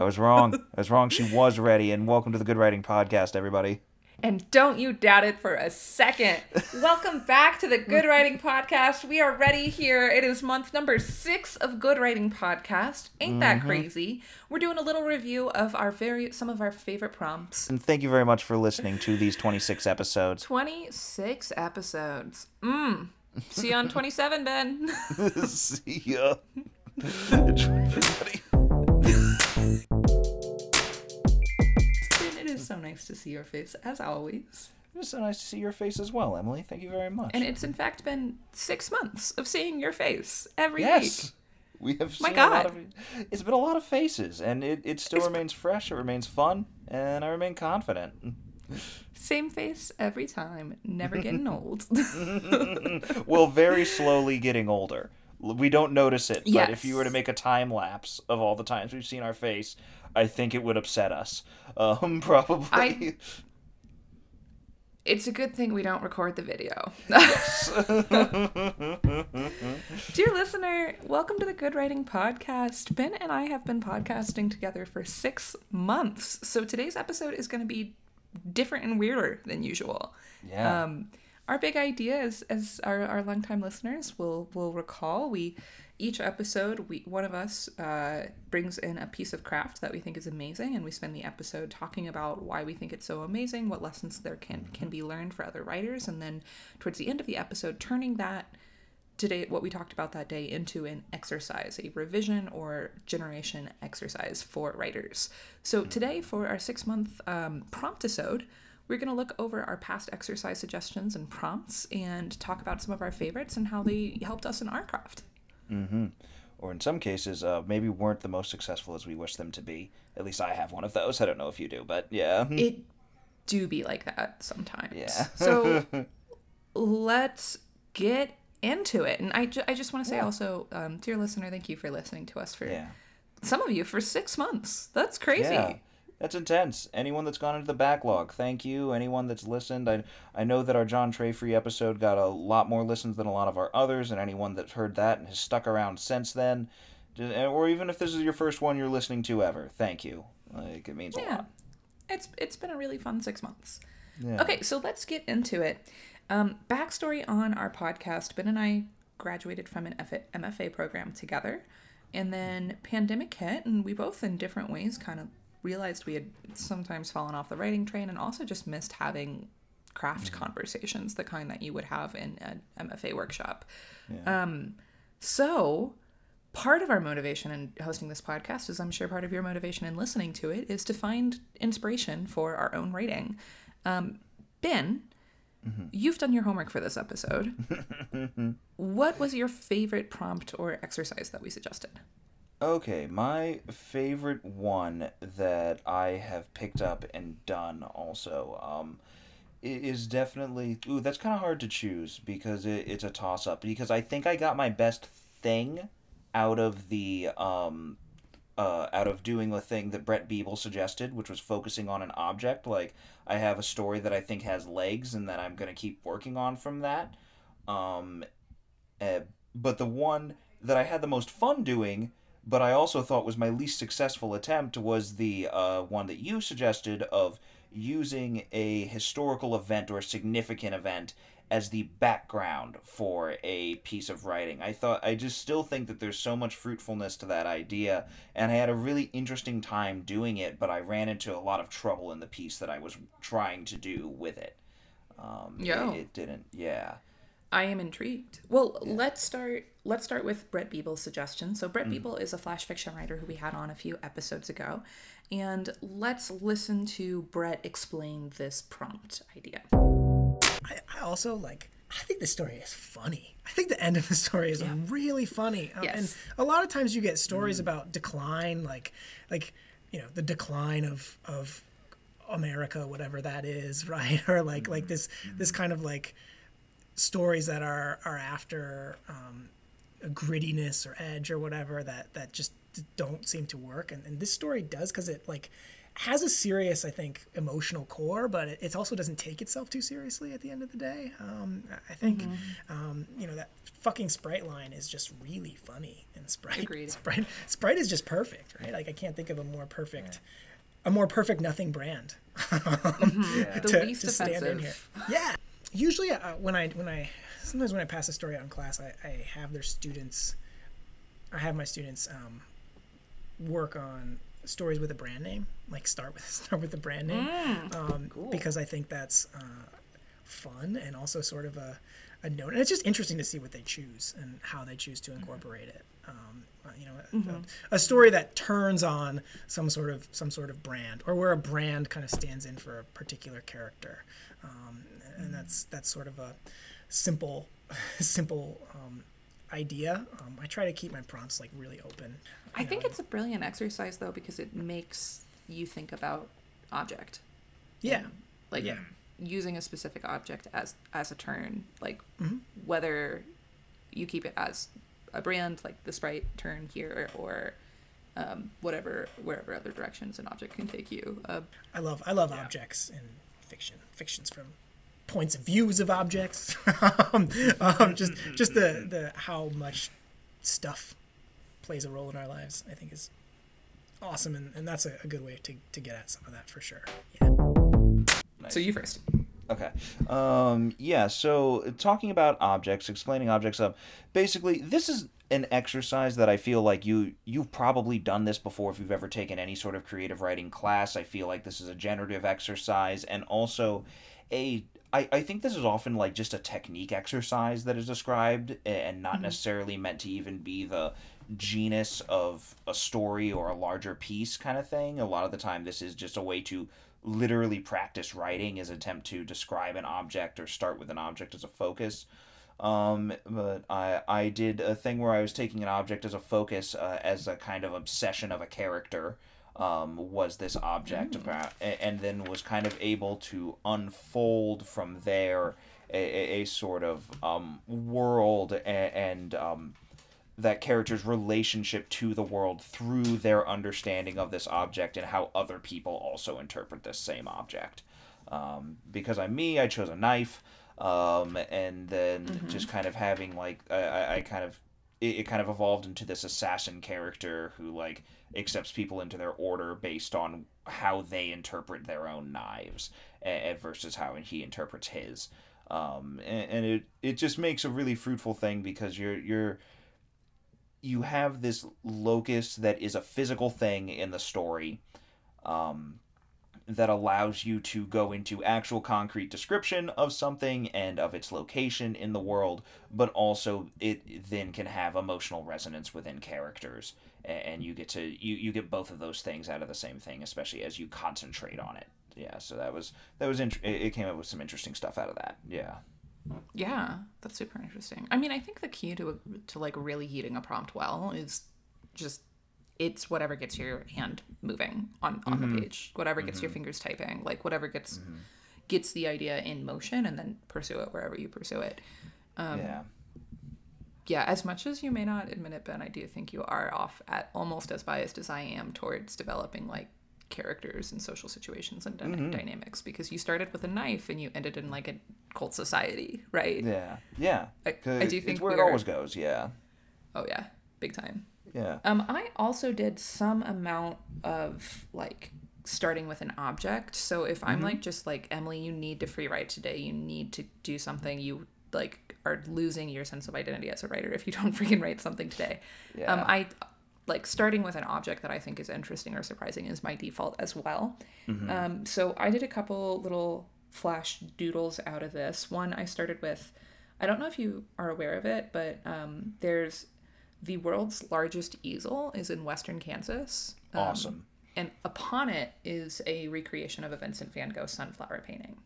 I was wrong. I was wrong. She was ready. And welcome to the Good Writing Podcast, everybody. And don't you doubt it for a second. Welcome back to the Good Writing Podcast. We are ready here. It is month number six of Good Writing Podcast. Ain't that mm-hmm. crazy? We're doing a little review of our very some of our favorite prompts. And thank you very much for listening to these 26 episodes. 26 episodes. Mmm. See you on 27, Ben. See ya. nice to see your face, as always. It's so nice to see your face as well, Emily. Thank you very much. And it's in fact been six months of seeing your face every week. yes. We have My seen a lot God. of it's been a lot of faces and it, it still It's- remains fresh, it remains fun, and I remain confident. Same face every time, never getting old. well, very slowly getting older. We don't notice it, yes. but if you were to make a time lapse of all the times we've seen our face, I think it would upset us. Um, probably. I- it's a good thing we don't record the video. Dear listener, welcome to the Good Writing Podcast. Ben and I have been podcasting together for six months. So today's episode is going to be different and weirder than usual. yeah. Um, our big idea is, as our, our longtime listeners will will recall, we each episode we one of us uh, brings in a piece of craft that we think is amazing, and we spend the episode talking about why we think it's so amazing, what lessons there can can be learned for other writers, and then towards the end of the episode, turning that today what we talked about that day into an exercise, a revision or generation exercise for writers. So today for our six month um, prompt episode, we're going to look over our past exercise suggestions and prompts and talk about some of our favorites and how they helped us in our craft. or in some cases, uh, maybe weren't the most successful as we wish them to be. At least I have one of those. I don't know if you do, but yeah. It do be like that sometimes. Yeah. so let's get into it. And I, ju- I just want to say also, um, dear listener, thank you for listening to us for yeah. some of you for six months. That's crazy. Yeah. That's intense. Anyone that's gone into the backlog, thank you. Anyone that's listened, I I know that our John Trey-free episode got a lot more listens than a lot of our others, and anyone that's heard that and has stuck around since then, just- or even if this is your first one you're listening to ever, thank you. Like it means a Yeah. lot. It's it's been a really fun six months. Yeah. Okay, so let's get into it. Um, backstory on our podcast: Ben and I graduated from an F- MFA program together, and then pandemic hit, and we both, in different ways, kind of realized we had sometimes fallen off the writing train, and also just missed having craft conversations, the kind that you would have in an MFA workshop. Um, so part of our motivation in hosting this podcast is i'm sure part of your motivation in listening to it is to find inspiration for our own writing. Um, ben you've done your homework for this episode. What was your favorite prompt or exercise that we suggested Okay, my favorite one that I have picked up and done also um, is definitely. Ooh, that's kind of hard to choose because it, it's a toss up. Because I think I got my best thing out of the. Um, uh, out of doing the thing that Brett Biebel suggested, which was focusing on an object. Like, I have a story that I think has legs and that I'm going to keep working on from that. Um, uh, but the one that I had the most fun doing, but I also thought was my least successful attempt, was the uh, one that you suggested of using a historical event or a significant event as the background for a piece of writing. I thought I just still think that there's so much fruitfulness to that idea, and I had a really interesting time doing it, but I ran into a lot of trouble in the piece that I was trying to do with it. Um, it- it didn't. Yeah. I am intrigued. Well, let's start. Let's start with Brett Biebel's suggestion. So Brett mm. Biebel is a flash fiction writer who we had on a few episodes ago, and let's listen to Brett explain this prompt idea. I, I also like. I think the story is funny. I think the end of the story is really funny. Um, And a lot of times you get stories mm. about decline, like like you know the decline of of America, whatever that is, right? Or like like mm-hmm. this this kind of like stories that are are after um, a grittiness or edge or whatever that that just don't seem to work. And, and this story does because it like has a serious, I think, emotional core, but it, it also doesn't take itself too seriously at the end of the day. Um, I think, um, you know, that fucking Sprite line is just really funny, and Sprite, Agreed. Sprite, Sprite is just perfect, right? Like I can't think of a more perfect, a more perfect nothing brand The to, least to stand in here. offensive. Yeah. Usually, uh, when I when I sometimes when I pass a story out in class, I, I have their students, I have my students um, work on stories with a brand name, like start with start with the brand name, um, because I think that's uh, fun and also sort of a a note. And it's just interesting to see what they choose and how they choose to incorporate it. Um, uh, you know, a, a story that turns on some sort of some sort of brand, or where a brand kind of stands in for a particular character, um, and that's that's sort of a simple simple um, idea. Um, I try to keep my prompts like really open. I think it's a brilliant exercise though because it makes you think about object. Yeah, Like Yeah. using a specific object as as a turn, like Mm-hmm. whether you keep it as a brand, like the sprite turn here, or um, whatever wherever other directions an object can take you. Uh, I love I love objects in fiction. Fiction's from points of views of objects. um, um, just just the the how much stuff plays a role in our lives. I think is awesome, and, and that's a, a good way to, to get at some of that for sure. Yeah. So you first. Okay. Um, yeah, so talking about objects, explaining objects up, basically this is an exercise that I feel like you you've probably done this before if you've ever taken any sort of creative writing class. I feel like this is a generative exercise and also a I, I think this is often like just a technique exercise that is described and not necessarily meant to even be the genus of a story or a larger piece kind of thing. A lot of the time this is just a way to literally practice writing is attempt to describe an object or start with an object as a focus. Um, but I I did a thing where I was taking an object as a focus uh, as a kind of obsession of a character. Um, was this object about, and then was kind of able to unfold from there a, a, a sort of um, world and, and um, that character's relationship to the world through their understanding of this object and how other people also interpret this same object. Um, because I'm me, I chose a knife, um, and then just kind of having like I, I kind of it, it kind of evolved into this assassin character who like accepts people into their order based on how they interpret their own knives a- versus how he interprets his. Um, and, and it it just makes a really fruitful thing because you're you're you have this locus that is a physical thing in the story um, that allows you to go into actual concrete description of something and of its location in the world, but also it then can have emotional resonance within characters, and you get to you, you get both of those things out of the same thing, especially as you concentrate on it. Yeah, so that was that was int- it came up with some interesting stuff out of that. Yeah. Yeah, that's super interesting. I mean, I think the key to to like really heating a prompt well is just it's whatever gets your hand moving on on the mm-hmm. page, whatever gets your mm-hmm. fingers typing, like whatever gets mm-hmm. gets the idea in motion, and then pursue it wherever you pursue it. Um, yeah. Yeah, as much as you may not admit it, Ben, I do think you are off at almost as biased as I am towards developing like characters and social situations and dyna- dynamics because you started with a knife and you ended in like a cult society, right? Yeah. Yeah. I- I do it's think where it always goes. Yeah. Oh yeah, big time. Yeah. Um, I also did some amount of like starting with an object. So if I'm like just like Emily, you need to free write today. You need to do something. You like are losing your sense of identity as a writer if you don't freaking write something today. Yeah. Um, I like starting with an object that I think is interesting or surprising is my default as well. Hmm. Um, so I did a couple little flash doodles out of this. One I started with. I don't know if you are aware of it, but um, there's the world's largest easel is in western Kansas. Um, Awesome. And upon it is a recreation of a Vincent van Gogh sunflower painting.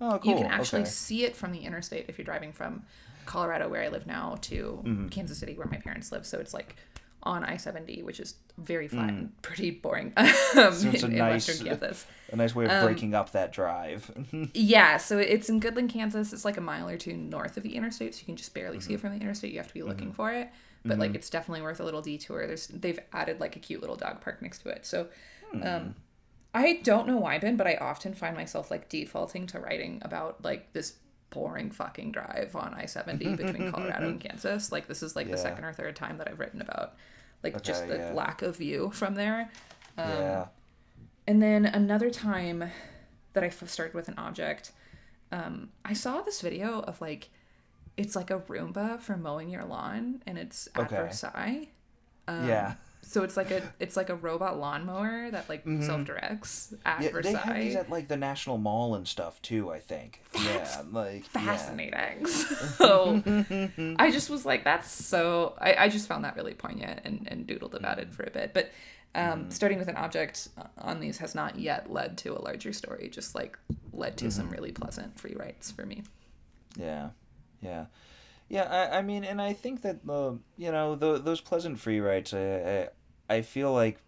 Oh, cool. You can actually okay. see it from the interstate if you're driving from Colorado, where I live now, to Mm-hmm. Kansas City, where my parents live. So it's like on I 70, which is very flat Mm. and pretty boring um, So it's a in, nice- western Kansas. A nice way of Um, breaking up that drive. Yeah, so it's in Goodland, Kansas. It's like a mile or two north of the interstate, so you can just barely Mm-hmm. see it from the interstate. You have to be looking for it, but like it's definitely worth a little detour. There's they've added like a cute little dog park next to it. So, Hmm. um, I don't know why, Ben, but I often find myself like defaulting to writing about like this boring fucking drive on I 70 between Colorado and Kansas. Like, this is like the second or third time that I've written about like just the yeah. lack of view from there. Um, yeah. And then another time that I started with an object, um, I saw this video of like, it's like a Roomba for mowing your lawn, and it's at Okay. Versailles. Um, yeah. So it's like a it's like a robot lawnmower that like self directs at Mm-hmm. Yeah, they have these at like the National Mall and stuff too. I think. That's yeah, like Fascinating. So I just was like, that's so. I, I just found that really poignant and, and doodled about it for a bit. But um, starting with an object on these has not yet led to a larger story, just like led to some really pleasant free writes for me. Yeah, yeah, yeah. I, I mean, and I think that the you know the, those pleasant free writes. I, I I feel like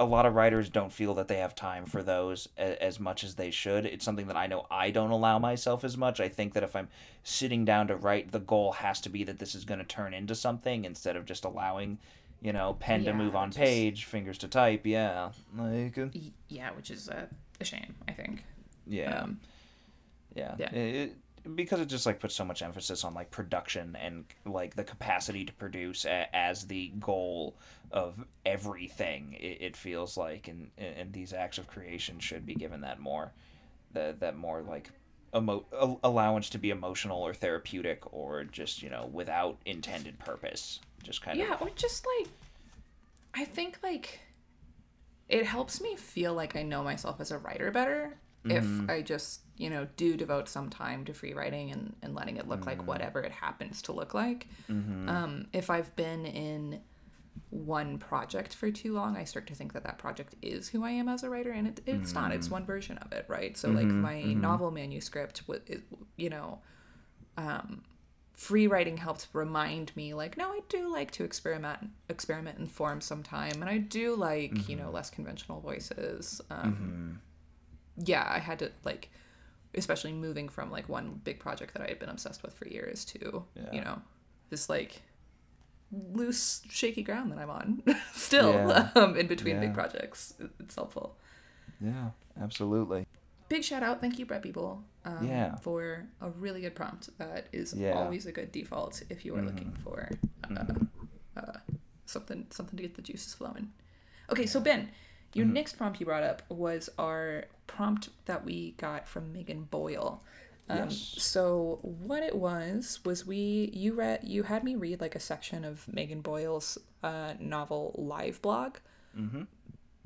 a lot of writers don't feel that they have time for those a, as much as they should. It's something that I know I don't allow myself as much. I think that if I'm sitting down to write, the goal has to be that this is going to turn into something instead of just allowing, you know, pen Yeah, to move on page, fingers to type. Yeah, like uh, Yeah, which is a, a shame, I think. yeah. Um, Yeah. Yeah. It, because it just like puts so much emphasis on like production and like the capacity to produce a, as the goal of everything. It, it feels like, and and these acts of creation should be given that more, that that more like emo- allowance to be emotional or therapeutic or just you know without intended purpose. Just kind of. yeah, or just like, I think like it helps me feel like I know myself as a writer better if mm-hmm. I just, you know, do devote some time to free writing and, and letting it look like mm. whatever it happens to look like. Mm-hmm. Um, if I've been in one project for too long, I start to think that that project is who I am as a writer, and it, it's not. It's mm. one version of it, right? So, like mm-hmm. my novel manuscript, you know, um, free writing helped remind me, like, no, I do like to experiment, experiment in form sometime, and I do like, you know, less conventional voices. Um, Yeah, I had to like, especially moving from like one big project that I had been obsessed with for years to, Yeah. you know, this like loose, shaky ground that I'm on still Yeah. um, in between big projects. It's helpful. Yeah, absolutely. Big shout out, thank you, Brett Biebel, um, Yeah. for a really good prompt. That is Yeah. Always a good default if you are looking for uh, uh, something something to get the juices flowing. Okay, so Ben, your Mm-hmm. next prompt you brought up was our prompt that we got from Megan Boyle. Um, Yes. So what it was was we you read you had me read like a section of Megan Boyle's uh, novel Liveblog. Mm-hmm.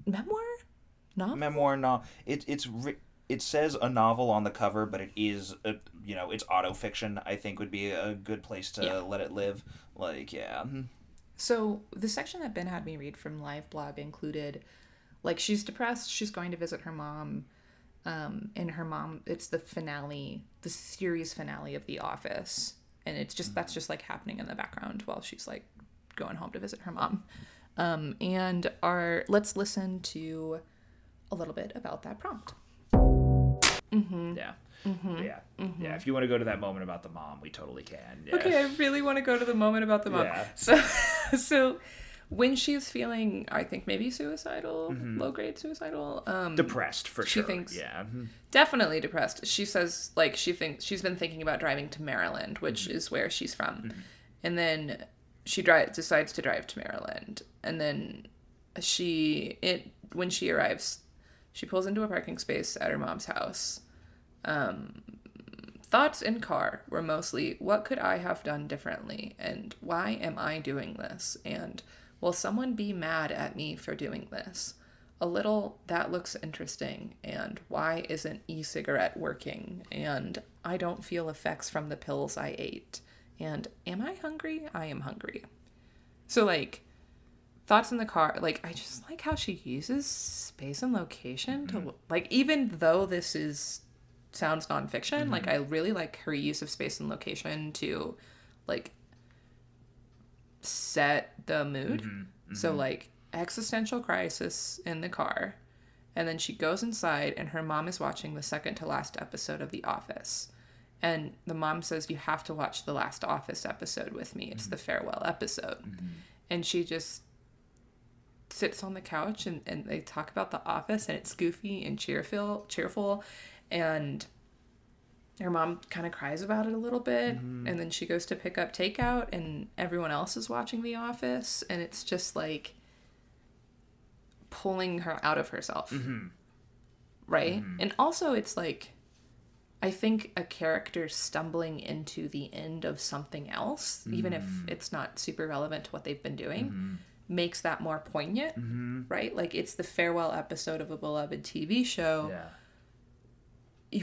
Memoir. Novel. memoir no it, it's ri- it says a novel on the cover but it is a, you know it's auto fiction i think would be a good place to Yeah. let it live like yeah mhm. So the section that Ben had me read from Liveblog included, like, she's depressed. She's going to visit her mom, um, and her mom. It's the finale, the series finale of The Office, and it's just that's just like happening in the background while she's like going home to visit her mom. Um, and our let's listen to a little bit about that prompt. yeah yeah yeah if you want to go to that moment about the mom we totally can yeah. Okay, I really want to go to the moment about the mom. Yeah. So, so when she's feeling, I think maybe suicidal, low grade suicidal, um, depressed for She sure. thinks- yeah mhm. definitely depressed. She says like she thinks she's been thinking about driving to Maryland, which is where she's from, and then she drive decides to drive to Maryland, and then she it when she arrives, she pulls into a parking space at her mom's house. Um, thoughts in car were mostly what could I have done differently, and why am I doing this, and will someone be mad at me for doing this? a little that looks interesting and why isn't e-cigarette working? And i don't feel effects from the pills i ate. And am i hungry? I am hungry. So like thoughts in the car like i just like how she uses space and location to mm-hmm. like even though this is sounds nonfiction like mm-hmm. i really like her use of space and location to like set the mood. Mm-hmm, mm-hmm. So like existential crisis in the car and then she goes inside and her mom is watching the second to last episode of the office. And the mom says you have to watch the last office episode with me. It's mm-hmm. the farewell episode. And she just sits on the couch and, and they talk about the office and it's goofy and cheerful cheerful and her mom kind of cries about it a little bit mm-hmm. and then she goes to pick up takeout and everyone else is watching the office and it's just like pulling her out of herself. Mm-hmm. Right? Mm-hmm. And also it's like i think a character stumbling into the end of something else even if mm. it's not super relevant to what they've been doing makes that more poignant right? Like it's the farewell episode of a beloved tv show Yeah.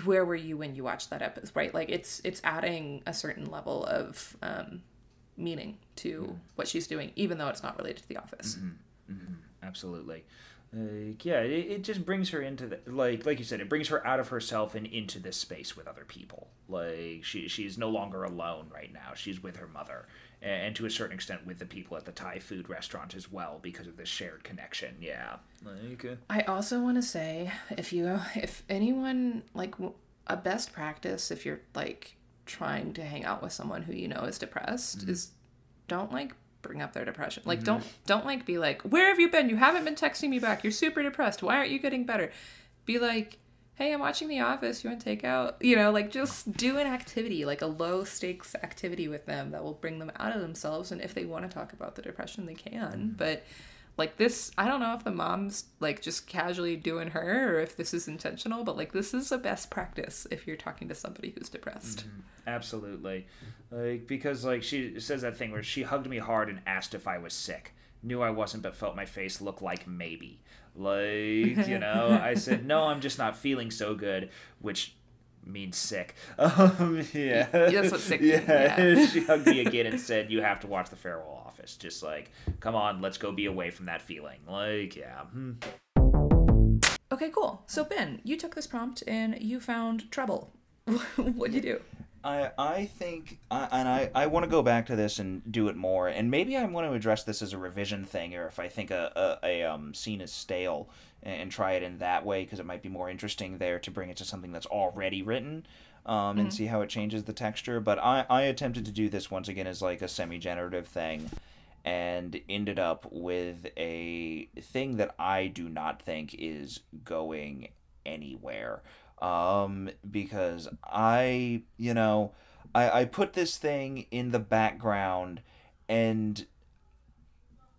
Where were you when you watched that episode right? Like it's it's adding a certain level of um meaning to mm-hmm. what she's doing even though it's not related to the office. Mm-hmm. Mm-hmm. Absolutely like yeah it, it just brings her into the like like you said it brings her out of herself and into this space with other people. Like she she's no longer alone right now. She's with her mother and, and to a certain extent with the people at the thai food restaurant as well because of this shared connection. Yeah. Like uh, I also want to say if you if anyone like a best practice if you're like trying to hang out with someone who you know is depressed is don't like bring up their depression. Like mm-hmm. don't don't like be like, "Where have you been? You haven't been texting me back. You're super depressed. Why aren't you getting better?" Be like, "Hey, I'm watching The Office. You want to take out?" You know, like just do an activity, like a low stakes activity with them that will bring them out of themselves and if they want to talk about the depression, they can. But like this i don't know if the mom's like just casually doing her or if this is intentional but like this is a best practice if you're talking to somebody who's depressed mm-hmm. Absolutely. Like because like she says that thing where she hugged me hard and asked if I was sick. Knew I wasn't but felt my face look like maybe. Like, you know, I said, "No, I'm just not feeling so good," which means sick. Um, yeah. That's what sick means, yeah. yeah. she hugged me again and said, "You have to watch the Farewell Office." Just like, "Come on, let's go be away from that feeling." Like, yeah. hmm. okay cool so ben you took this prompt and you found trouble what'd you do I I think I, and I I want to go back to this and do it more and maybe I want to address this as a revision thing or if I think a a, a um scene is stale and, try it in that way because it might be more interesting there to bring it to something that's already written um and see how it changes the texture. But I I attempted to do this once again as like a semi generative thing and ended up with a thing that I do not think is going anywhere. Um, because I, you know, I, I put this thing in the background and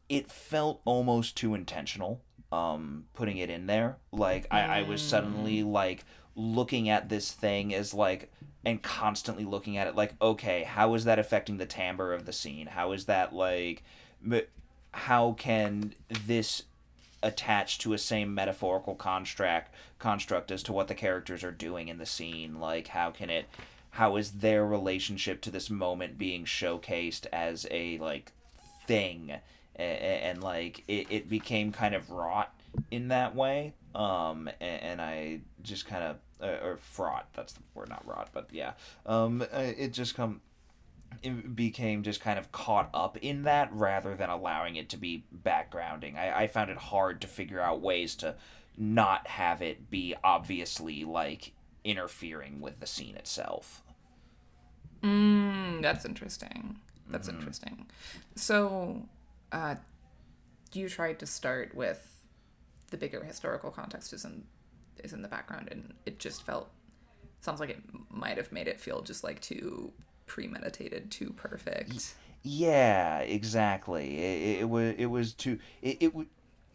it felt almost too intentional, um, putting it in there. Like, I, I was suddenly, like, looking at this thing as, like, and constantly looking at it like okay how is that affecting the timbre of the scene? How is that like how can this attach to a same metaphorical construct construct as to what the characters are doing in the scene? Like how can it how is their relationship to this moment being showcased as a like thing and, and like it, it became kind of wrought in that way. Um and, and i just kind of uh, or fraught that's the word not wrought but yeah. Um uh, it just come it became just kind of caught up in that rather than allowing it to be backgrounding. I, I found it hard to figure out ways to not have it be obviously like interfering with the scene itself. Mm, that's interesting. That's interesting. So, uh, you tried to start with the bigger historical context is in is in the background, and it just felt sounds like it might have made it feel just like too premeditated, too perfect. Yeah, exactly. It, it, was it was too it, it w-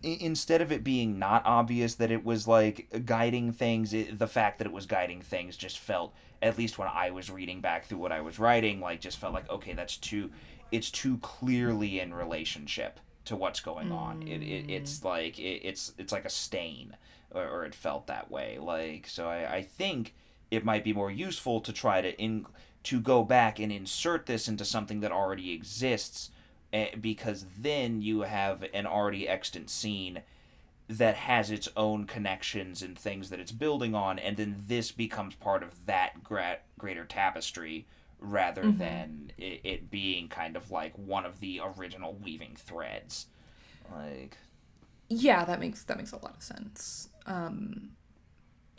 instead of it being not obvious that it was like guiding things, it, the fact that it was guiding things just felt at least when I was reading back through what I was writing, like just felt like okay, that's too it's too clearly in relationship to what's going on. It, it it's like it, it's it's like a stain, or, or it felt that way. Like so, I I think it might be more useful to try to in to go back and insert this into something that already exists eh, because then you have an already extant scene that has its own connections and things that it's building on and then this becomes part of that gra- greater tapestry rather than it, it being kind of like one of the original weaving threads like Yeah, that makes that makes a lot of sense. Um,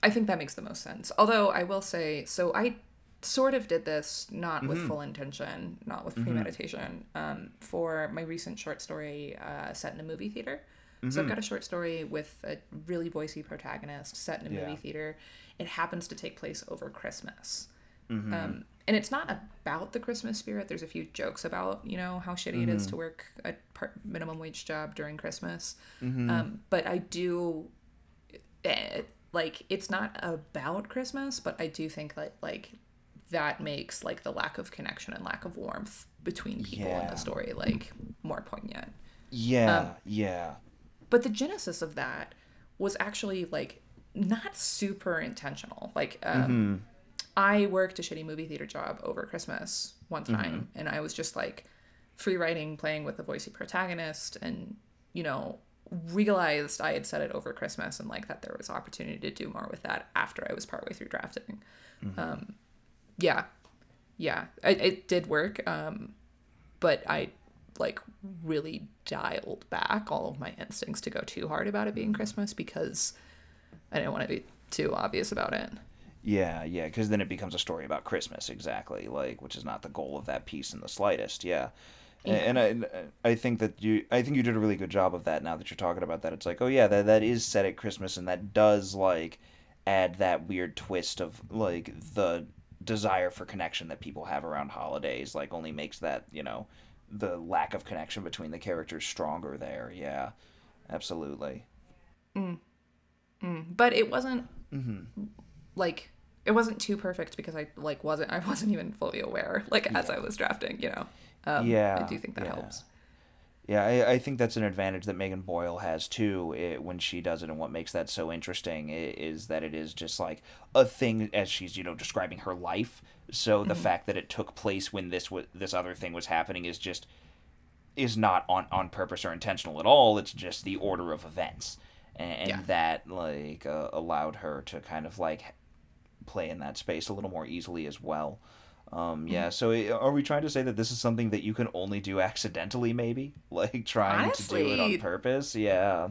I think that makes the most sense. Although I will say, so I sort of did this not with full intention, not with premeditation, um, for my recent short story uh, set in a movie theater. So I've got a short story with a really voicey protagonist set in a Yeah. movie theater. It happens to take place over Christmas. Um, and it's not about the Christmas spirit. There's a few jokes about, you know, how shitty it is to work a part minimum wage job during Christmas. Um, but I do, eh, like, it's not about Christmas, but I do think that, like, that makes, like, the lack of connection and lack of warmth between people in the story, like, more poignant Yeah, Um, yeah. but the genesis of that was actually like not super intentional like um, i worked a shitty movie theater job over christmas one time and i was just like free writing playing with a voicey protagonist and you know realized i had said it over christmas and like that there was opportunity to do more with that after i was partway through drafting. Um, yeah. Yeah. It, it did work um, but i like really dialed back all of my instincts to go too hard about it being Christmas because I didn't want to be too obvious about it. Yeah, yeah, because then it becomes a story about Christmas, exactly, like which is not the goal of that piece in the slightest. Yeah, A- and I, uh, I think that you, I think you did a really good job of that. Now that you're talking about that, it's like, oh yeah, that that is set at Christmas, and that does like add that weird twist of like the desire for connection that people have around holidays. Like only makes that you know the lack of connection between the characters stronger there. Yeah, absolutely. Mm. Mm. But it wasn't mm-hmm. like it wasn't too perfect because I like wasn't I wasn't even fully aware like as I was drafting, you know. Um, Yeah, I do think that yeah. helps. Yeah, I, I think that's an advantage that Megan Boyle has too it, when she does it, and what makes that so interesting is that it is just like a thing as she's you know describing her life. So the fact that it took place when this was this other thing was happening is just is not on on purpose or intentional at all. It's just the order of events, and, and Yeah. that like uh, allowed her to kind of like play in that space a little more easily as well. Um, mm-hmm. yeah, so i- are we trying to say that this is something that you can only do accidentally, maybe? Like trying to do it on purpose? Yeah.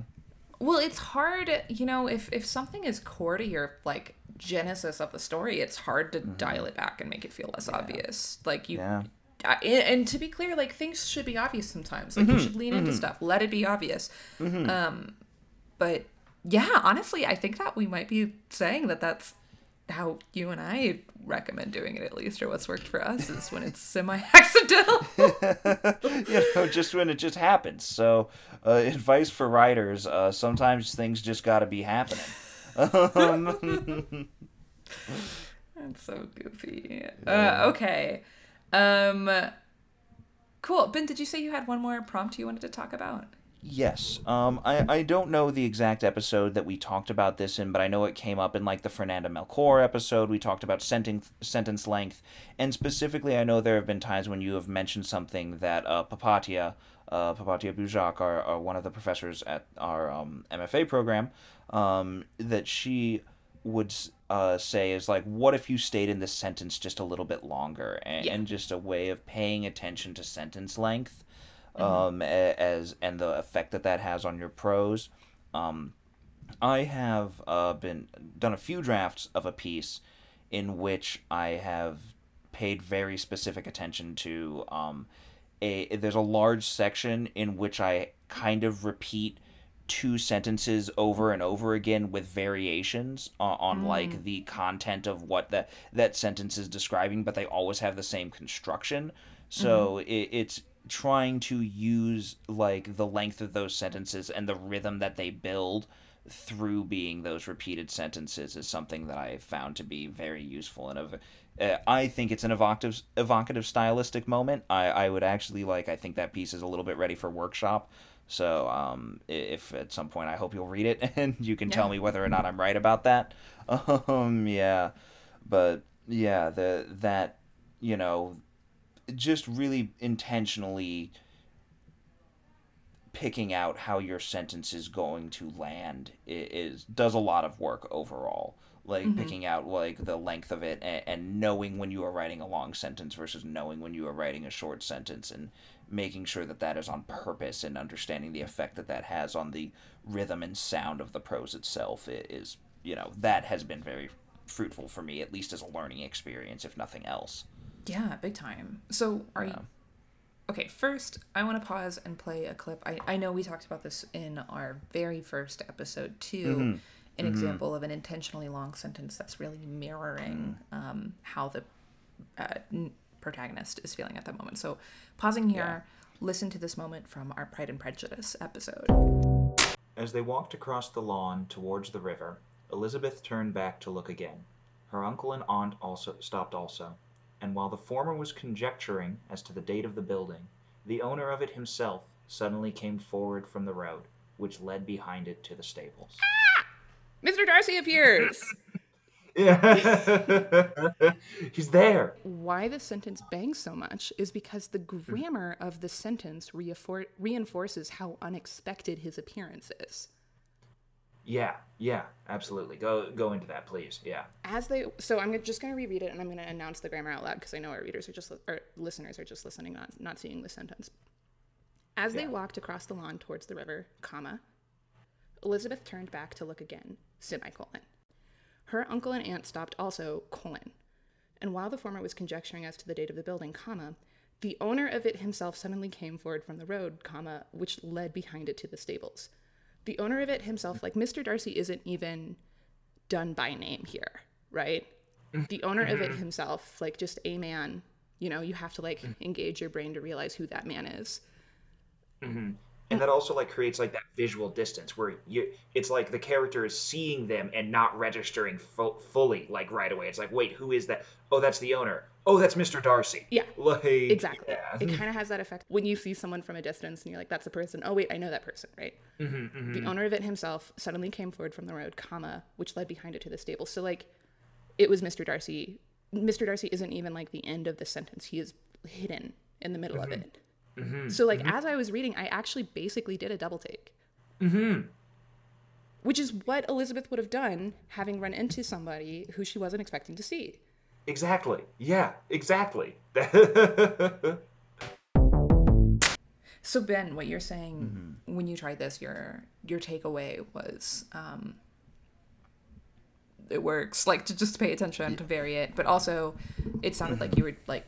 Well, it's hard, you know, if if something is core to your like genesis of the story, it's hard to mm-hmm. dial it back and make it feel less obvious. Like you Yeah. I- and, and to be clear, like things should be obvious sometimes. Like you mm-hmm. should lean into stuff, let it be obvious. Um, but yeah, honestly, I think that we might be saying that that's how you and I recommend doing it, at least, or what's worked for us is when it's semi-accidental. you know, just when it just happens. So, uh, advice for writers: uh, sometimes things just got to be happening. Um, That's so goofy. Uh, okay. Um, cool. Ben, did you say you had one more prompt you wanted to talk about? Yes. Um, I, I don't know the exact episode that we talked about this in, but I know it came up in like the Fernanda Melchor episode. We talked about sentence sentence length, and specifically, I know there have been times when you have mentioned something that uh, Papatya, uh, Papatya Bucak, our, our one of the professors at our um, MFA program, um, that she would uh, say is like, what if you stayed in this sentence just a little bit longer, and, Yeah. and just a way of paying attention to sentence length um, a- as and the effect that that has on your prose. Um, I have uh, been done a few drafts of a piece in which I have paid very specific attention to. Um, a there's a large section in which I kind of repeat two sentences over and over again with variations on, on like the content of what that that sentence is describing, but they always have the same construction. So it, it's trying to use like the length of those sentences and the rhythm that they build through being those repeated sentences is something that I found to be very useful and of uh, I think it's an evocative evocative stylistic moment. I, I would actually like I think that piece is a little bit ready for workshop. So um, if at some point I hope you'll read it and you can tell me whether or not I'm right about that. Um yeah. But yeah, the that you know just really intentionally picking out how your sentence is going to land is does a lot of work overall. Like mm-hmm. picking out like the length of it and, and knowing when you are writing a long sentence versus knowing when you are writing a short sentence and making sure that that is on purpose and understanding the effect that that has on the rhythm and sound of the prose itself is you know that has been very fruitful for me at least as a learning experience if nothing else Yeah, big time. So are you Okay, first, I want to pause and play a clip. I, I know we talked about this in our very first episode, too. An example of an intentionally long sentence that's really mirroring um, how the uh, n- protagonist is feeling at that moment. So, pausing here, listen to this moment from our Pride and Prejudice episode. As they walked across the lawn towards the river, Elizabeth turned back to look again. Her uncle and aunt also stopped also, and while the former was conjecturing as to the date of the building, the owner of it himself suddenly came forward from the road, which led behind it to the stables. Ah! Mr. Darcy appears! Yeah, he's there. Why the sentence bangs so much is because the grammar of the sentence reinfor- reinforces how unexpected his appearance is. Yeah, yeah, absolutely. Go go into that, please. Yeah. As they, so I'm just going to reread it and I'm going to announce the grammar out loud because I know our readers are just, our listeners are just listening, not not seeing the sentence. As they Yeah. walked across the lawn towards the river, comma, Elizabeth turned back to look again, semicolon. Her uncle and aunt stopped also, colon. And while the former was conjecturing as to the date of the building, comma, the owner of it himself suddenly came forward from the road, comma, which led behind it to the stables. The owner of it himself, like Mr. Darcy, isn't even done by name here, right? The owner of it mm-hmm. himself, like just a man, you know, you have to like mm. engage your brain to realize who that man is. Mm-hmm. And that also like creates like that visual distance where you it's like the character is seeing them and not registering fu- fully like right away it's like wait who is that oh that's the owner oh that's mr darcy Yeah, like Exactly. yeah. It kind of has that effect when you see someone from a distance and you're like, that's a person. Oh, wait, I know that person, right? Mm-hmm, the mm-hmm. owner of it himself suddenly came forward from the road, comma, which led behind it to the stable. So, like, it was Mr. Darcy. Mr. Darcy isn't even like the end of the sentence, he is hidden in the middle of mm-hmm. it. Mm-hmm. So, like, mm-hmm. as I was reading, I actually basically did a double take. Mm-hmm. Which is what Elizabeth would have done having run into somebody who she wasn't expecting to see. exactly yeah exactly So Ben, what you're saying when you tried this, your your takeaway was um, it works. Like to just pay attention to vary it, but also it sounded like you were like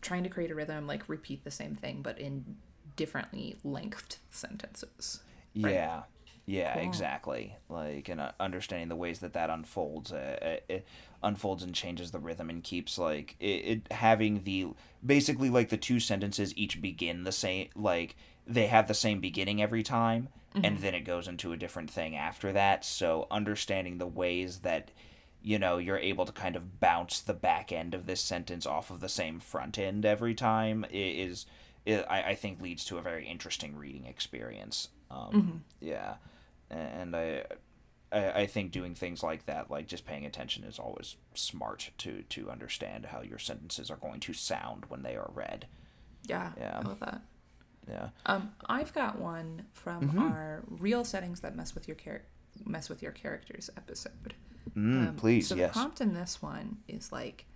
trying to create a rhythm, like repeat the same thing, but in differently lengthed sentences. Yeah, yeah, exactly. Like, and uh, understanding the ways that that unfolds, uh, uh, it unfolds and changes the rhythm and keeps like it, it having the basically like the two sentences each begin the same, like they have the same beginning every time, and then it goes into a different thing after that. So understanding the ways that you know you're able to kind of bounce the back end of this sentence off of the same front end every time i- is, i I, think leads to a very interesting reading experience. Um, yeah. And I, I i think doing things like that like just paying attention is always smart to to understand how your sentences are going to sound when they are read. Yeah, Yeah. I love that. yeah. Um, I've got one from our real settings that mess with your char- mess with your characters episode. mm, Um, please so yes the prompt in this one is like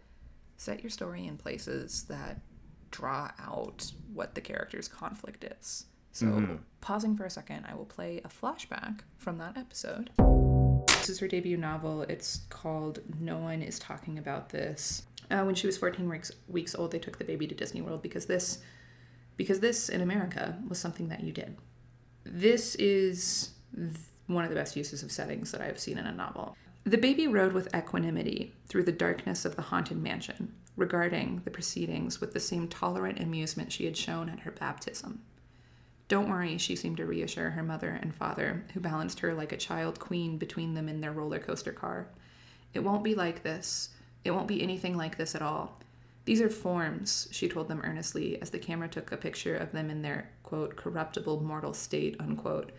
set your story in places that draw out what the character's conflict is. So Mm-hmm. pausing for a second, I will play a flashback from that episode. This is her debut novel. It's called No One Is Talking About This. Uh, when she was 14 weeks, weeks old, they took the baby to Disney World because this, because this in America was something that you did. This is th- one of the best uses of settings that I've seen in a novel. The baby rode with equanimity through the darkness of the haunted mansion, regarding the proceedings with the same tolerant amusement she had shown at her baptism. Don't worry, she seemed to reassure her mother and father, who balanced her like a child queen between them in their roller coaster car. It won't be like this. It won't be anything like this at all. These are forms, she told them earnestly as the camera took a picture of them in their, quote, corruptible mortal state, unquote,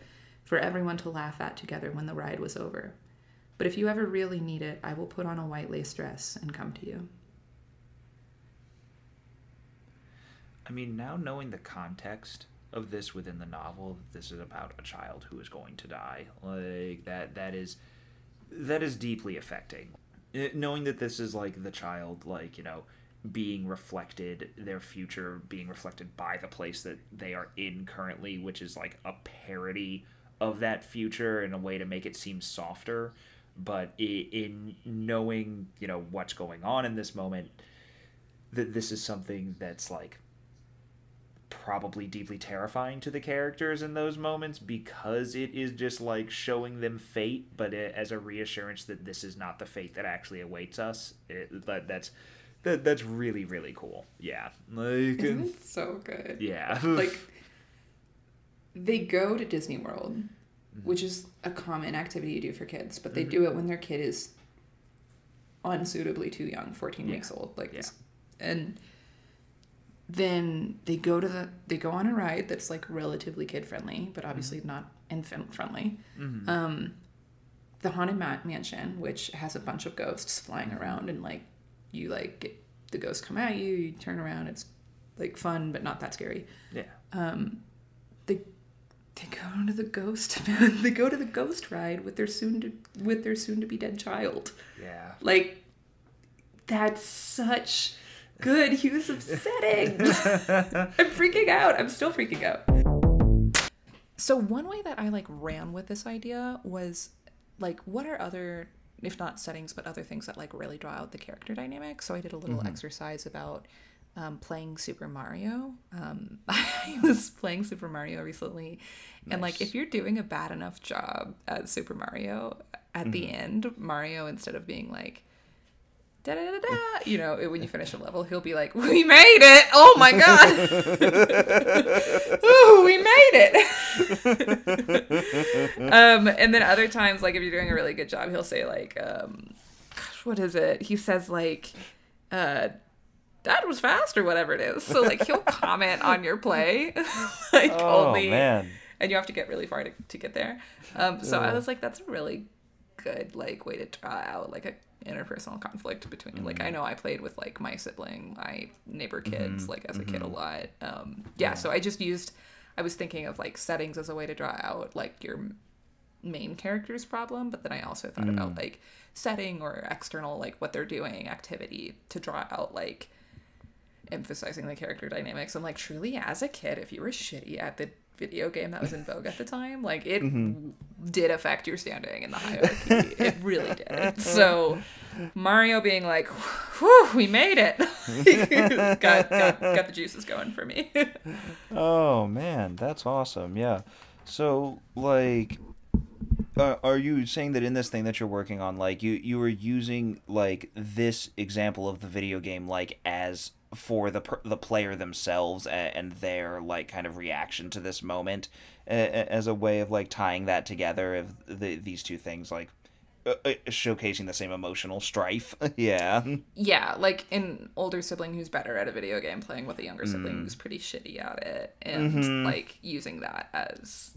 for everyone to laugh at together when the ride was over. But if you ever really need it, I will put on a white lace dress and come to you. I mean, now knowing the context of this within the novel, this is about a child who is going to die. Like that that is that is deeply affecting. Eh, knowing that this is like the child like, you know, being reflected, their future being reflected by the place that they are in currently, which is like a parody of that future in a way to make it seem softer. But in knowing, you know, what's going on in this moment, that this is something that's like probably deeply terrifying to the characters in those moments because it is just like showing them fate, but it, as a reassurance that this is not the fate that actually awaits us. It, that, that's that, that's really really cool. Yeah, like so good? yeah, like they go to Disney World, mm-hmm. which is a common activity you do for kids, but they mm-hmm. do it when their kid is unsuitably too young, 14 weeks old, like Yeah. and then they go to the they go on a ride that's like relatively kid friendly, but mm-hmm. obviously not infant friendly. Um the haunted Ma- mansion, which has a bunch of ghosts flying around and like you like get the ghosts come at you, you turn around, it's like fun but not that scary. Yeah. Um, they they go to the ghost they go to the ghost ride with their soon to with their soon to be dead child. Yeah. like that's such good use of setting. I'm freaking out. I'm still freaking out. So one way that i like ran with this idea was like what are other if not settings but other things that like really draw out the character dynamic? So i did a little mm-hmm. exercise about um, playing super mario um, i was playing super mario recently and like if you're doing a bad enough job at super mario at the end mario instead of being like da da da da. You know, when you finish a level, he'll be like, "We made it! Oh my god! Ooh, we made it!" um, and then other times, like if you're doing a really good job, he'll say like, um, "Gosh, what is it?" He says like, uh, "That was fast" or whatever it is. So like he'll comment on your play, like Oh only, man. and you have to get really far to, to get there. Um, so I was like, that's a really good like way to draw out like a interpersonal conflict between like I know I played with like my sibling, my neighbor kids like as a kid a lot. Um, yeah, so I just used I was thinking of like settings as a way to draw out like your main character's problem, but then I also thought about like setting or external like what they're doing activity to draw out like emphasizing the character dynamics. And like truly as a kid if you were shitty at the video game that was in vogue at the time like it did affect your standing in the hierarchy it really did. So mario being like whew we made it. Got, got, got the juices going for me. Oh man, that's awesome. Yeah. So like uh, are you saying that in this thing that you're working on like you you were using like this example of the video game like as for the the player themselves and, and their like kind of reaction to this moment uh, as a way of like tying that together of the, these two things like uh, uh, showcasing the same emotional strife. Yeah. Yeah like an older sibling who's better at a video game playing with a younger sibling who's pretty shitty at it and like using that as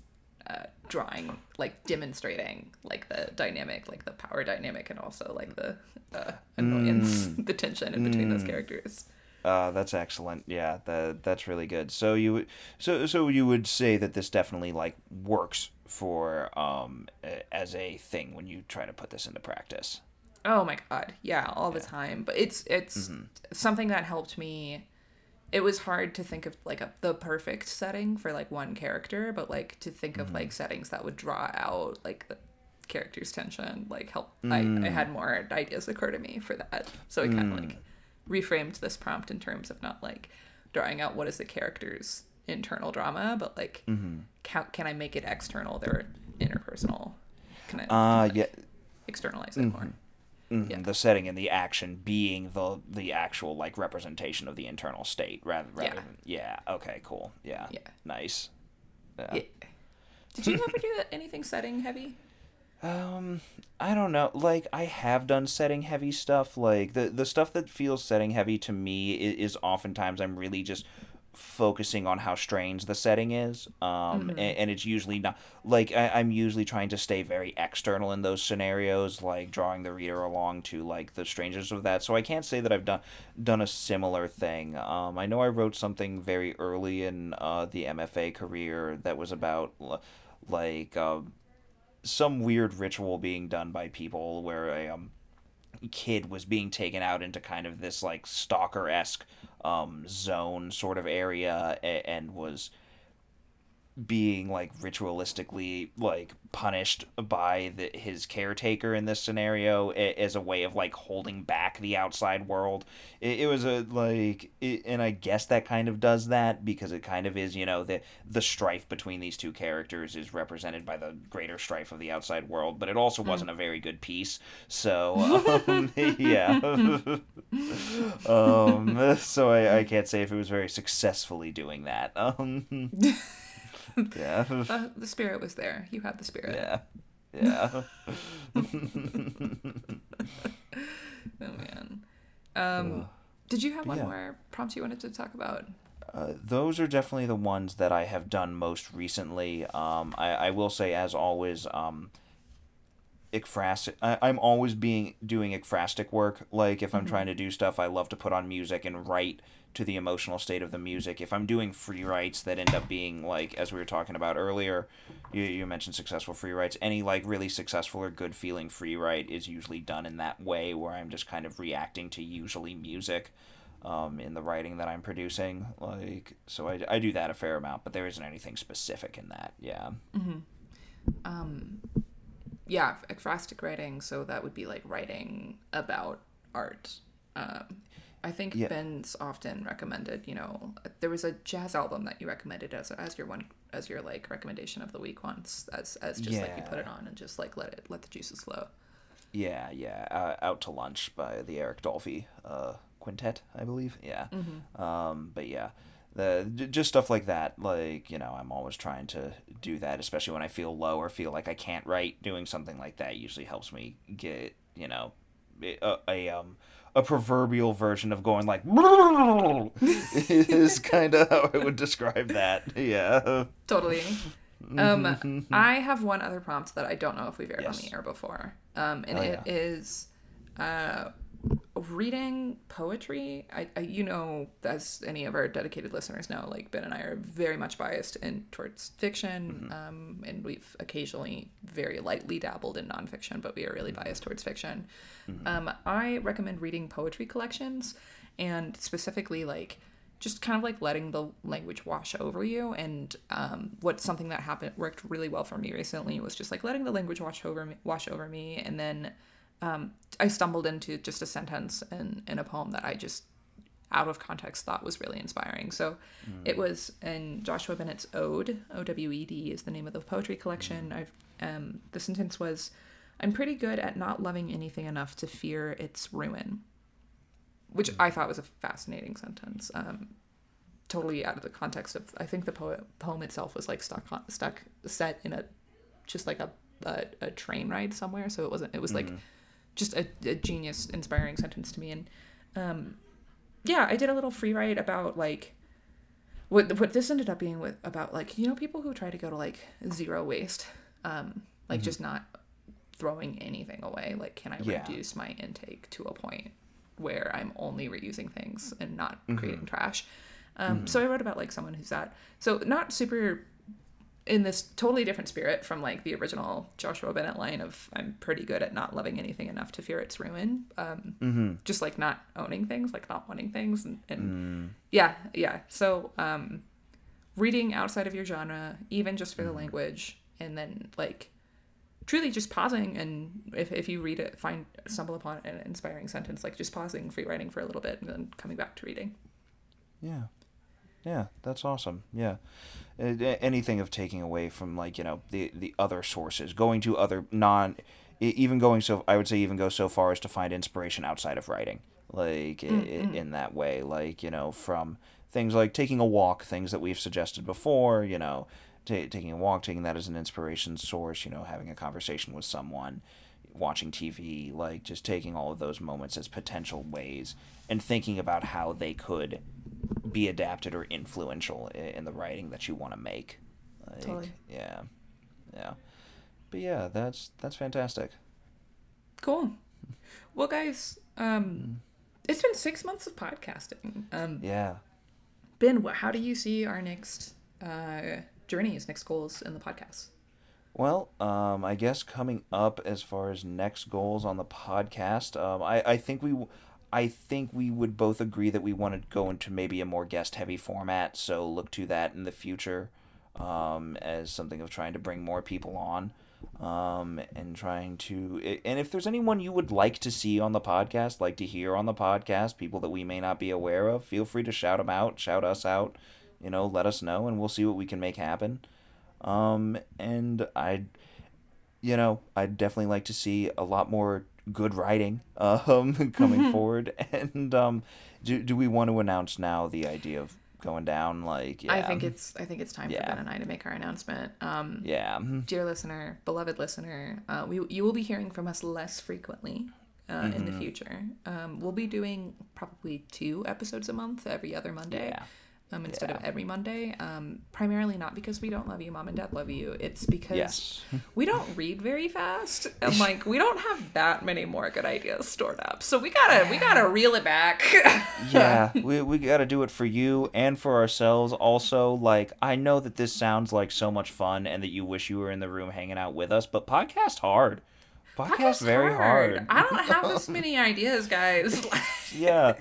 uh, drawing like demonstrating like the dynamic like the power dynamic and also like the uh, annoyance the tension in between those characters Uh, that's excellent. Yeah, that that's really good. So you would so so you would say that this definitely like works for um as a thing when you try to put this into practice. Oh my god, yeah, all the time. But it's it's something that helped me. It was hard to think of like a, the perfect setting for like one character, but like to think of like settings that would draw out like the character's tension, like help. I, I had more ideas occur to me for that, so I kind of like reframed this prompt in terms of not like drawing out what is the character's internal drama, but like how can I make it external, their interpersonal? Can I Uh yeah. externalize it more? mhm, Yeah. The setting and the action being the the actual like representation of the internal state rather rather Yeah. than yeah okay cool yeah Yeah. nice Yeah. Did you ever do anything setting heavy? Um, I don't know. Like I have done setting heavy stuff. Like the the stuff that feels setting heavy to me is, is oftentimes I'm really just focusing on how strange the setting is. Um, and, and it's usually not like I, I'm usually trying to stay very external in those scenarios, like drawing the reader along to like the strangeness of that. So I can't say that I've done done a similar thing. Um, I know I wrote something very early in uh, the MFA career that was about like. Uh, some weird ritual being done by people where a um, kid was being taken out into kind of this like stalker esque um, zone sort of area a- and was being like ritualistically like punished by the, his caretaker in this scenario as a way of like holding back the outside world it, it was a like it, and i guess that kind of does that because it kind of is you know the the strife between these two characters is represented by the greater strife of the outside world but it also wasn't a very good piece. So um, yeah. Um so I, I can't say if it was very successfully doing that. Um yeah. Uh, the spirit was there. You had the spirit. Yeah. Yeah. oh man. Um, did you have one yeah. more prompt you wanted to talk about? Uh, those are definitely the ones that I have done most recently. Um, I, I will say, as always, um, ekphrastic. I, I'm always being doing ekphrastic work. Like if I'm trying to do stuff, I love to put on music and write to the emotional state of the music. If I'm doing free writes that end up being like, as we were talking about earlier, you, you mentioned successful free writes. Any like really successful or good feeling free write is usually done in that way, where I'm just kind of reacting to usually music. Um, in the writing that I'm producing, like so, I, I do that a fair amount, but there isn't anything specific in that. Yeah. Um, yeah, ekphrastic writing. So that would be like writing about art. Um, I think Yeah. Ben's often recommended. You know, there was a jazz album that you recommended as as your one as your like recommendation of the week once, as as just like you put it on and just like let it let the juices flow. Yeah, yeah. Uh, Out to Lunch by the Eric Dolphy uh, Quintet, I believe. Yeah. Um, but yeah, the just stuff like that. Like you know, I'm always trying to do that, especially when I feel low or feel like I can't write. Doing something like that usually helps me get you know a, a um a proverbial version of going like is kind of how I would describe that. Yeah. Totally. Um, I have one other prompt that I don't know if we've aired on the air before. Um, and Oh, it yeah. is uh, reading poetry. I, I, you know, as any of our dedicated listeners know, like Ben and I are very much biased in towards fiction, um, and we've occasionally very lightly dabbled in nonfiction, but we are really biased towards fiction. Um, I recommend reading poetry collections, and specifically like just kind of like letting the language wash over you and um, what something that happened worked really well for me recently was just like letting the language wash over me wash over me and then um, i stumbled into just a sentence in, in a poem that i just out of context thought was really inspiring so it was in joshua bennett's Owed o-w-e-d is the name of the poetry collection i've um, the sentence was i'm pretty good at not loving anything enough to fear its ruin which I thought was a fascinating sentence. Um, totally out of the context of, I think the poet, poem itself was like stuck on, stuck set in a, just like a, a, a train ride somewhere. So it wasn't. It was like just a, a genius, inspiring sentence to me. And um, yeah, I did a little free write about like what what this ended up being with about like you know people who try to go to like zero waste, um, like just not throwing anything away. Like, can I Yeah. reduce my intake to a point where I'm only reusing things and not Mm-hmm. creating trash? Um, So I wrote about like someone who's that. So not super in this totally different spirit from like the original Joshua Bennett line of I'm pretty good at not loving anything enough to fear its ruin. Um, Mm-hmm. Just like not owning things, like not wanting things, and, and Mm. yeah, yeah. So um, reading outside of your genre, even just for the Mm-hmm. language, and then like truly just pausing and if, if you read it find stumble upon an inspiring sentence like just pausing free writing for a little bit and then coming back to reading Yeah. Yeah, that's awesome. Yeah. Uh, anything of taking away from like, you know, the the other sources, going to other non even going so I would say even go so far as to find inspiration outside of writing. Like i in that way, like, you know, from things like taking a walk, things that we've suggested before, you know, ta taking a walk, taking that as an inspiration source, you know, having a conversation with someone, watching TV, like just taking all of those moments as potential ways and thinking about how they could be adapted or influential i- in the writing that you want to make. Like, Totally. Yeah. Yeah. But yeah, that's that's fantastic. cool well guys um it's been six months of podcasting um Yeah. ben how do you see our next uh journeys next goals in the podcast Well, um, I guess coming up as far as next goals on the podcast, um, I, I think we, I think we would both agree that we want to go into maybe a more guest heavy format. So look to that in the future. um, as something of trying to bring more people on um, and trying to and if there's anyone you would like to see on the podcast like to hear on the podcast people that we may not be aware of feel free to shout them out shout us out you know let us know and we'll see what we can make happen um, and i you know i'd definitely like to see a lot more good writing um, coming forward and um, do, do we want to announce now the idea of going down like yeah I think it's I think it's time Yeah. for Ben and I to make our announcement. Um, yeah dear listener, beloved listener, uh, we you will be hearing from us less frequently uh, in the future. Um, we'll be doing probably two episodes a month, every other Monday. Yeah. Um, instead of every Monday, um, primarily not because we don't love you, mom and dad love you. It's because Yes. we don't read very fast, and like we don't have that many more good ideas stored up. So we gotta we gotta reel it back. yeah, we, we got to do it for you and for ourselves. Also, like, I know that this sounds like so much fun and that you wish you were in the room hanging out with us, but podcast hard. Podcast, very hard. I don't have this many ideas, guys. yeah,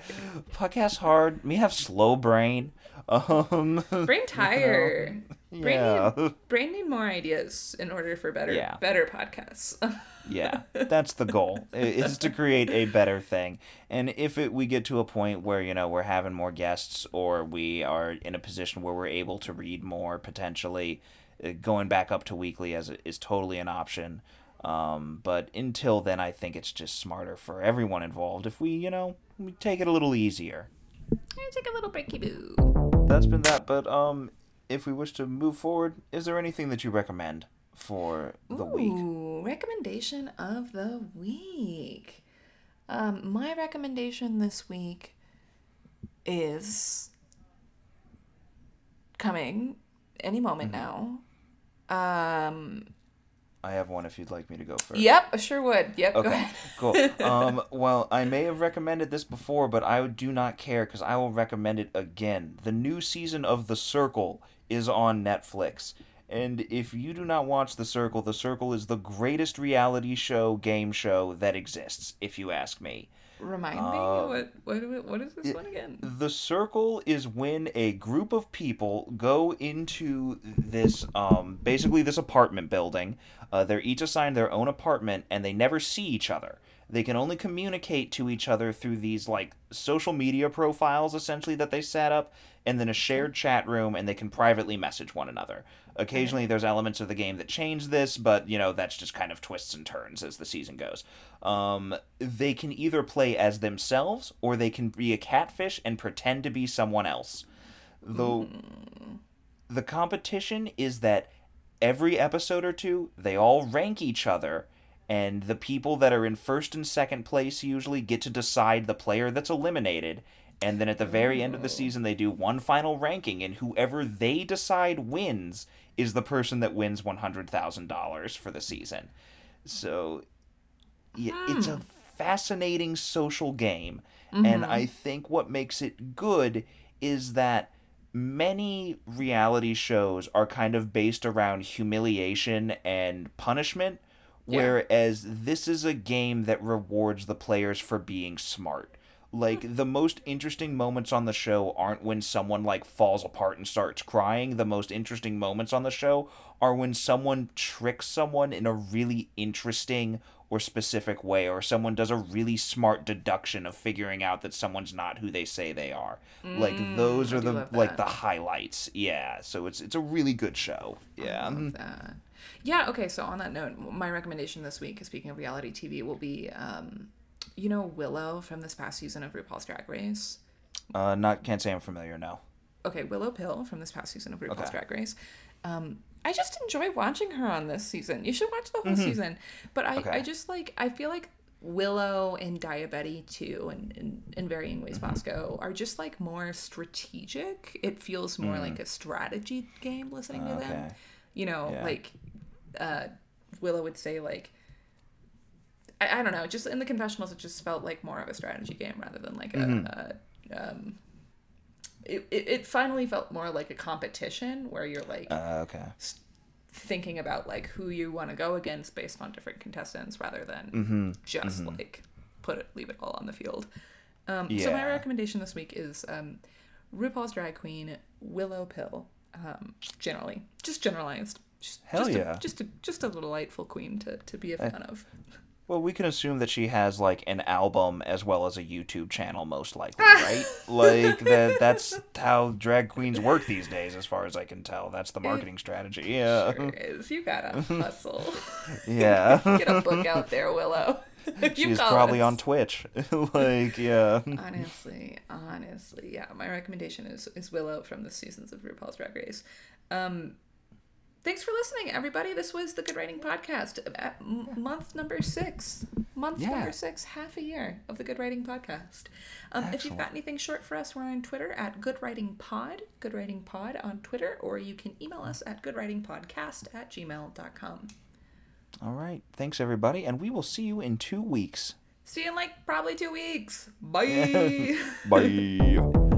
podcast hard. Me have slow brain. Um, brain tired. Brain, yeah, need, brain need more ideas in order for better Yeah. better podcasts. yeah. That's the goal is to create a better thing. And if it, we get to a point where you know we're having more guests or we are in a position where we're able to read more potentially, uh, going back up to weekly as is totally an option. Um, but until then, I think it's just smarter for everyone involved if we, you know, we take it a little easier. Take a little breaky boo. That's been that. But um, if we wish to move forward, is there anything that you recommend for the week? Recommendation of the week. Um, my recommendation this week is coming any moment Mm-hmm. now. Um, I have one if you'd like me to go first. yep, I sure would. Yep, go Okay, ahead. cool. Um, well, I may have recommended this before, but I do not care because I will recommend it again. The new season of The Circle is on Netflix. And if you do not watch The Circle, The Circle is the greatest reality show, game show that exists, if you ask me. Remind Uh, me what what what is this one again? The circle is when a group of people go into this, um, basically this apartment building. Uh, they're each assigned their own apartment, and they never see each other. They can only communicate to each other through these like social media profiles, essentially that they set up, and then a shared chat room, and they can privately message one another. Occasionally, there's elements of the game that change this, but you know that's just kind of twists and turns as the season goes. Um, they can either play as themselves or they can be a catfish and pretend to be someone else. Though the competition is that every episode or two they all rank each other and the people that are in first and second place usually get to decide the player that's eliminated and then at the very end of the season they do one final ranking and whoever they decide wins is the person that wins $100,000 for the season. So yeah, it's a hmm. fascinating social game. And mm-hmm. i think what makes it good is that many reality shows are kind of based around humiliation and punishment whereas this is a game that rewards the players for being smart like the most interesting moments on the show aren't when someone like falls apart and starts crying. The most interesting moments on the show are when someone tricks someone in a really interesting or specific way or someone does a really smart deduction of figuring out that someone's not who they say they are. Like those are the like the highlights. Yeah so it's it's a really good show. Yeah. Yeah, okay, so on that note, my recommendation this week, speaking of reality TV, will be um, you know Willow from this past season of RuPaul's Drag Race? uh not can't say i'm familiar no Okay, Willow Pill from this past season of RuPaul's Okay. Drag Race. Um, I just enjoy watching her on this season. You should watch the whole season. But I, Okay. I just like I feel like Willow and Daya Betty too, and in, in varying ways, Bosco are just like more strategic. It feels more like a strategy game listening to them. Okay. You know, Yeah. like uh, Willow would say like. I, I don't know. Just in the confessionals, it just felt like more of a strategy game rather than like a, a um, it, it, it finally felt more like a competition where you're like uh, okay thinking about like who you want to go against based on different contestants rather than just like put it leave it all on the field um, so my recommendation this week is um, rupaul's drag queen willow pill um, generally, just generalized. Just, Hell just yeah. A, just a just a delightful queen to, to be a fan of. Well, we can assume that she has like an album as well as a YouTube channel, most likely, right? like that. That's how drag queens work these days, as far as I can tell. That's the marketing strategy. Yeah, Sure is. You gotta hustle. yeah. Get a book out there, Willow. She's probably us. on Twitch. like, yeah. honestly, honestly, yeah. My recommendation is is Willow from the seasons of RuPaul's Drag Race. Um, thanks for listening, everybody. This was the Good Writing Podcast, at m- month number six. Month Yeah. number six, half a year of the Good Writing Podcast. Um, if you've got anything short for us, we're on Twitter at Good Writing Pod, Good Writing Pod on Twitter, or you can email us at goodwritingpodcast at gmail.com. All right. Thanks, everybody, and we will see you in two weeks. See you in like probably two weeks. Bye. Bye.